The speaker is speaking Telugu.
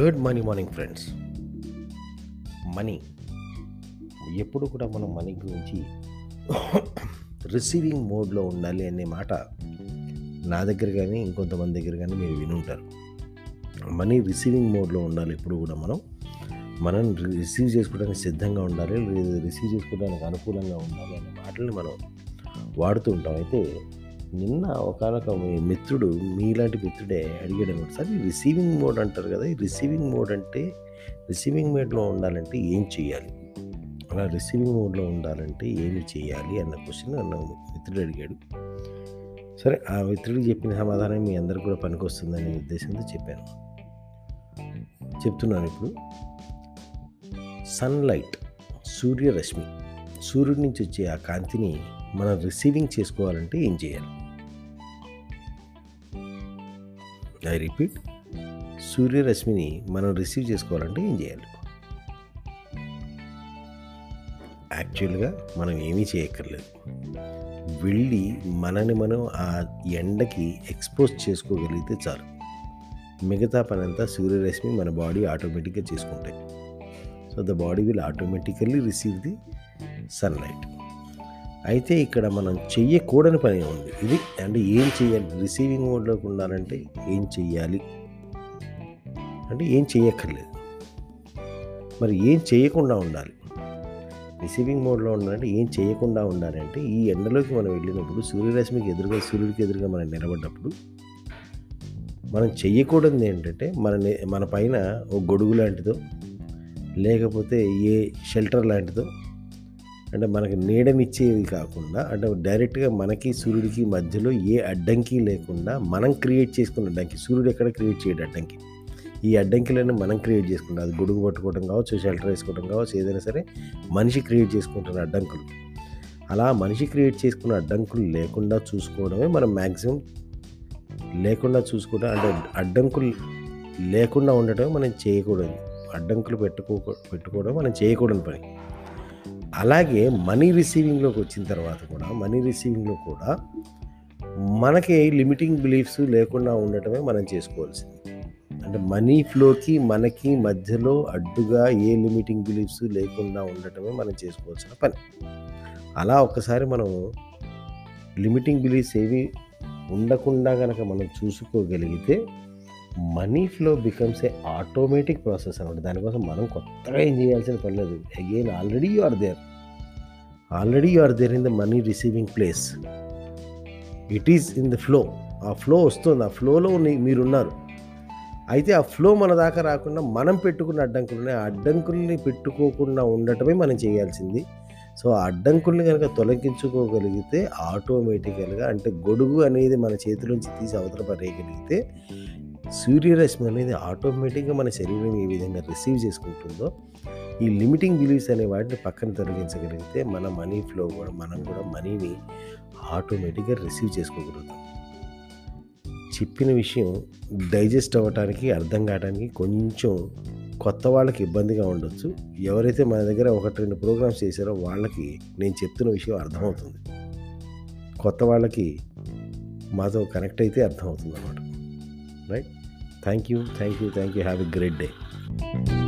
Good morning morning friends. Money. ఎప్పుడు కూడా మనం మనీ గురించి రిసీవింగ్ మోడ్లో ఉండాలి అనే మాట నా దగ్గర కానీ ఇంకొంతమంది దగ్గర కానీ మీరు వినుంటారు. మనీ రిసీవింగ్ మోడ్లో ఉండాలి ఎప్పుడు కూడా మనం. మనం రిసీవ్ చేసుకోవడానికి సిద్ధంగా ఉండాలి రిసీవ్ చేసుకోవడానికి అనుకూలంగా ఉండాలి అనే మాటల్ని మనం వాడుతూ ఉంటాం. అయితే నిన్న ఒకనొక మీ మిత్రుడు మీలాంటి మిత్రుడే అడిగాడు అనమాట సార్ ఈ రిసీవింగ్ మోడ్ అంటారు కదా ఈ రిసీవింగ్ మోడ్ అంటే రిసీవింగ్ మోడ్లో ఉండాలంటే ఏం చేయాలి? అలా రిసీవింగ్ మోడ్లో ఉండాలంటే ఏమి చేయాలి? అన్న క్వశ్చన్ నన్ను మిత్రుడు అడిగాడు. సరే ఆ మిత్రుడికి చెప్పిన సమాధానం మీ అందరికి కూడా పనికొస్తుందనే ఉద్దేశంతో చెప్పాను. చెప్తున్నాను ఇప్పుడు. సన్లైట్ సూర్యరశ్మి సూర్యుడి నుంచి వచ్చే ఆ కాంతిని మనం రిసీవింగ్ చేసుకోవాలంటే ఏం చేయాలి? ఐ రిపీట్ సూర్యరశ్మిని మనం రిసీవ్ చేసుకోవాలంటే ఏం చేయాలి? యాక్చువల్గా మనం ఏమీ చేయక్కర్లేదు. వెళ్ళి మనని మనం ఆ ఎండకి ఎక్స్పోజ్ చేసుకోగలిగితే చాలు. మిగతా పని అంతా సూర్యరశ్మి మన బాడీ ఆటోమేటిక్గా చేసుకుంటాయి. So the body will automatically receive the sunlight. అయితే ఇక్కడ మనం చెయ్యకూడని పని ఉంది. ఇది అంటే ఏం చేయాలి రిసీవింగ్ మోడ్లోకి ఉండాలంటే ఏం చెయ్యాలి? అంటే ఏం చేయక్కర్లేదు మరి ఏం చేయకుండా ఉండాలి? రిసీవింగ్ మోడ్లో ఉండాలంటే ఏం చేయకుండా ఉండాలంటే ఈ ఎండలోకి మనం వెళ్ళినప్పుడు సూర్యరశ్మికి ఎదురుగా సూర్యుడికి ఎదురుగా మనం నిలబడ్డప్పుడు మనం చెయ్యకూడదు ఏంటంటే మన మన పైన ఓ గొడుగు లాంటిదో లేకపోతే ఏ షెల్టర్ లాంటిదో అంటే మనకి నీడనిచ్చేవి కాకుండా అంటే డైరెక్ట్గా మనకి సూర్యుడికి మధ్యలో ఏ అడ్డంకి లేకుండా మనం క్రియేట్ చేసుకున్న అడ్డంకి సూర్యుడు ఎక్కడ క్రియేట్ చేయడు అడ్డంకి. ఈ అడ్డంకిలను మనం క్రియేట్ చేసుకుంటాం. అది గొడుగు పట్టుకోవడం కావచ్చు షెల్టర్ వేసుకోవడం కావచ్చు ఏదైనా సరే మనిషి క్రియేట్ చేసుకుంటున్న అడ్డంకులు. అలా మనిషి క్రియేట్ చేసుకున్న అడ్డంకులు లేకుండా చూసుకోవడమే మనం మ్యాక్సిమం లేకుండా చూసుకోవడం అంటే అడ్డంకులు లేకుండా ఉండటమే మనం చేయకూడదు. అడ్డంకులు పెట్టుకో పెట్టుకోవడం మనం చేయకూడని పని. అలాగే మనీ రిసీవింగ్లోకి వచ్చిన తర్వాత కూడా మనీ రిసీవింగ్లో కూడా మనకి లిమిటింగ్ బిలీఫ్స్ లేకుండా ఉండటమే మనం చేసుకోవాల్సింది. అంటే మనీ ఫ్లోకి మనకి మధ్యలో అడ్డుగా ఏ లిమిటింగ్ బిలీఫ్స్ లేకుండా ఉండటమే మనం చేసుకోవాల్సిన పని. అలా ఒక్కసారి మనం లిమిటింగ్ బిలీఫ్స్ ఏవి ఉండకుండా కనుక మనం చూసుకోగలిగితే money flow becomes a automatic process అనమాట దానికోసం మనం కొత్తగా ఏం చేయాల్సిన పని లేదు. Again already you are there already you are there in the money receiving place it is in the flow ఆ ఫ్లో వస్తుంది. ఆ ఫ్లోలో మీరున్నారు. అయితే ఆ ఫ్లో మన దాకా రాకుండా మనం పెట్టుకున్న అడ్డంకులు ఆ అడ్డంకుల్ని పెట్టుకోకుండా ఉండటమే మనం చేయాల్సింది. సో ఆ అడ్డంకుల్ని కనుక తొలగించుకోగలిగితే ఆటోమేటికల్గా అంటే గొడుగు అనేది మన చేతిలోంచి తీసి అవతల పడేయగలిగితే సూర్యరశ్మి అనేది ఆటోమేటిక్గా మన శరీరం ఏ విధంగా రిసీవ్ చేసుకుంటుందో ఈ లిమిటింగ్ బిలీవ్స్ అనే వాటిని పక్కన తొలగించగలిగితే మన మనీ ఫ్లో కూడా మనం కూడా మనీని ఆటోమేటిక్గా రిసీవ్ చేసుకోగలుగుతాం. చెప్పిన విషయం డైజెస్ట్ అవ్వటానికి అర్థం కావడానికి కొంచెం కొత్త వాళ్ళకి ఇబ్బందిగా ఉండొచ్చు. ఎవరైతే మన దగ్గర ఒకటి రెండు ప్రోగ్రామ్స్ చేశారో వాళ్ళకి నేను చెప్తున్న విషయం అర్థమవుతుంది. కొత్త వాళ్ళకి మాతో కనెక్ట్ అయితే అర్థమవుతుంది అన్నమాట right? Thank you thank you thank you. Have a great day.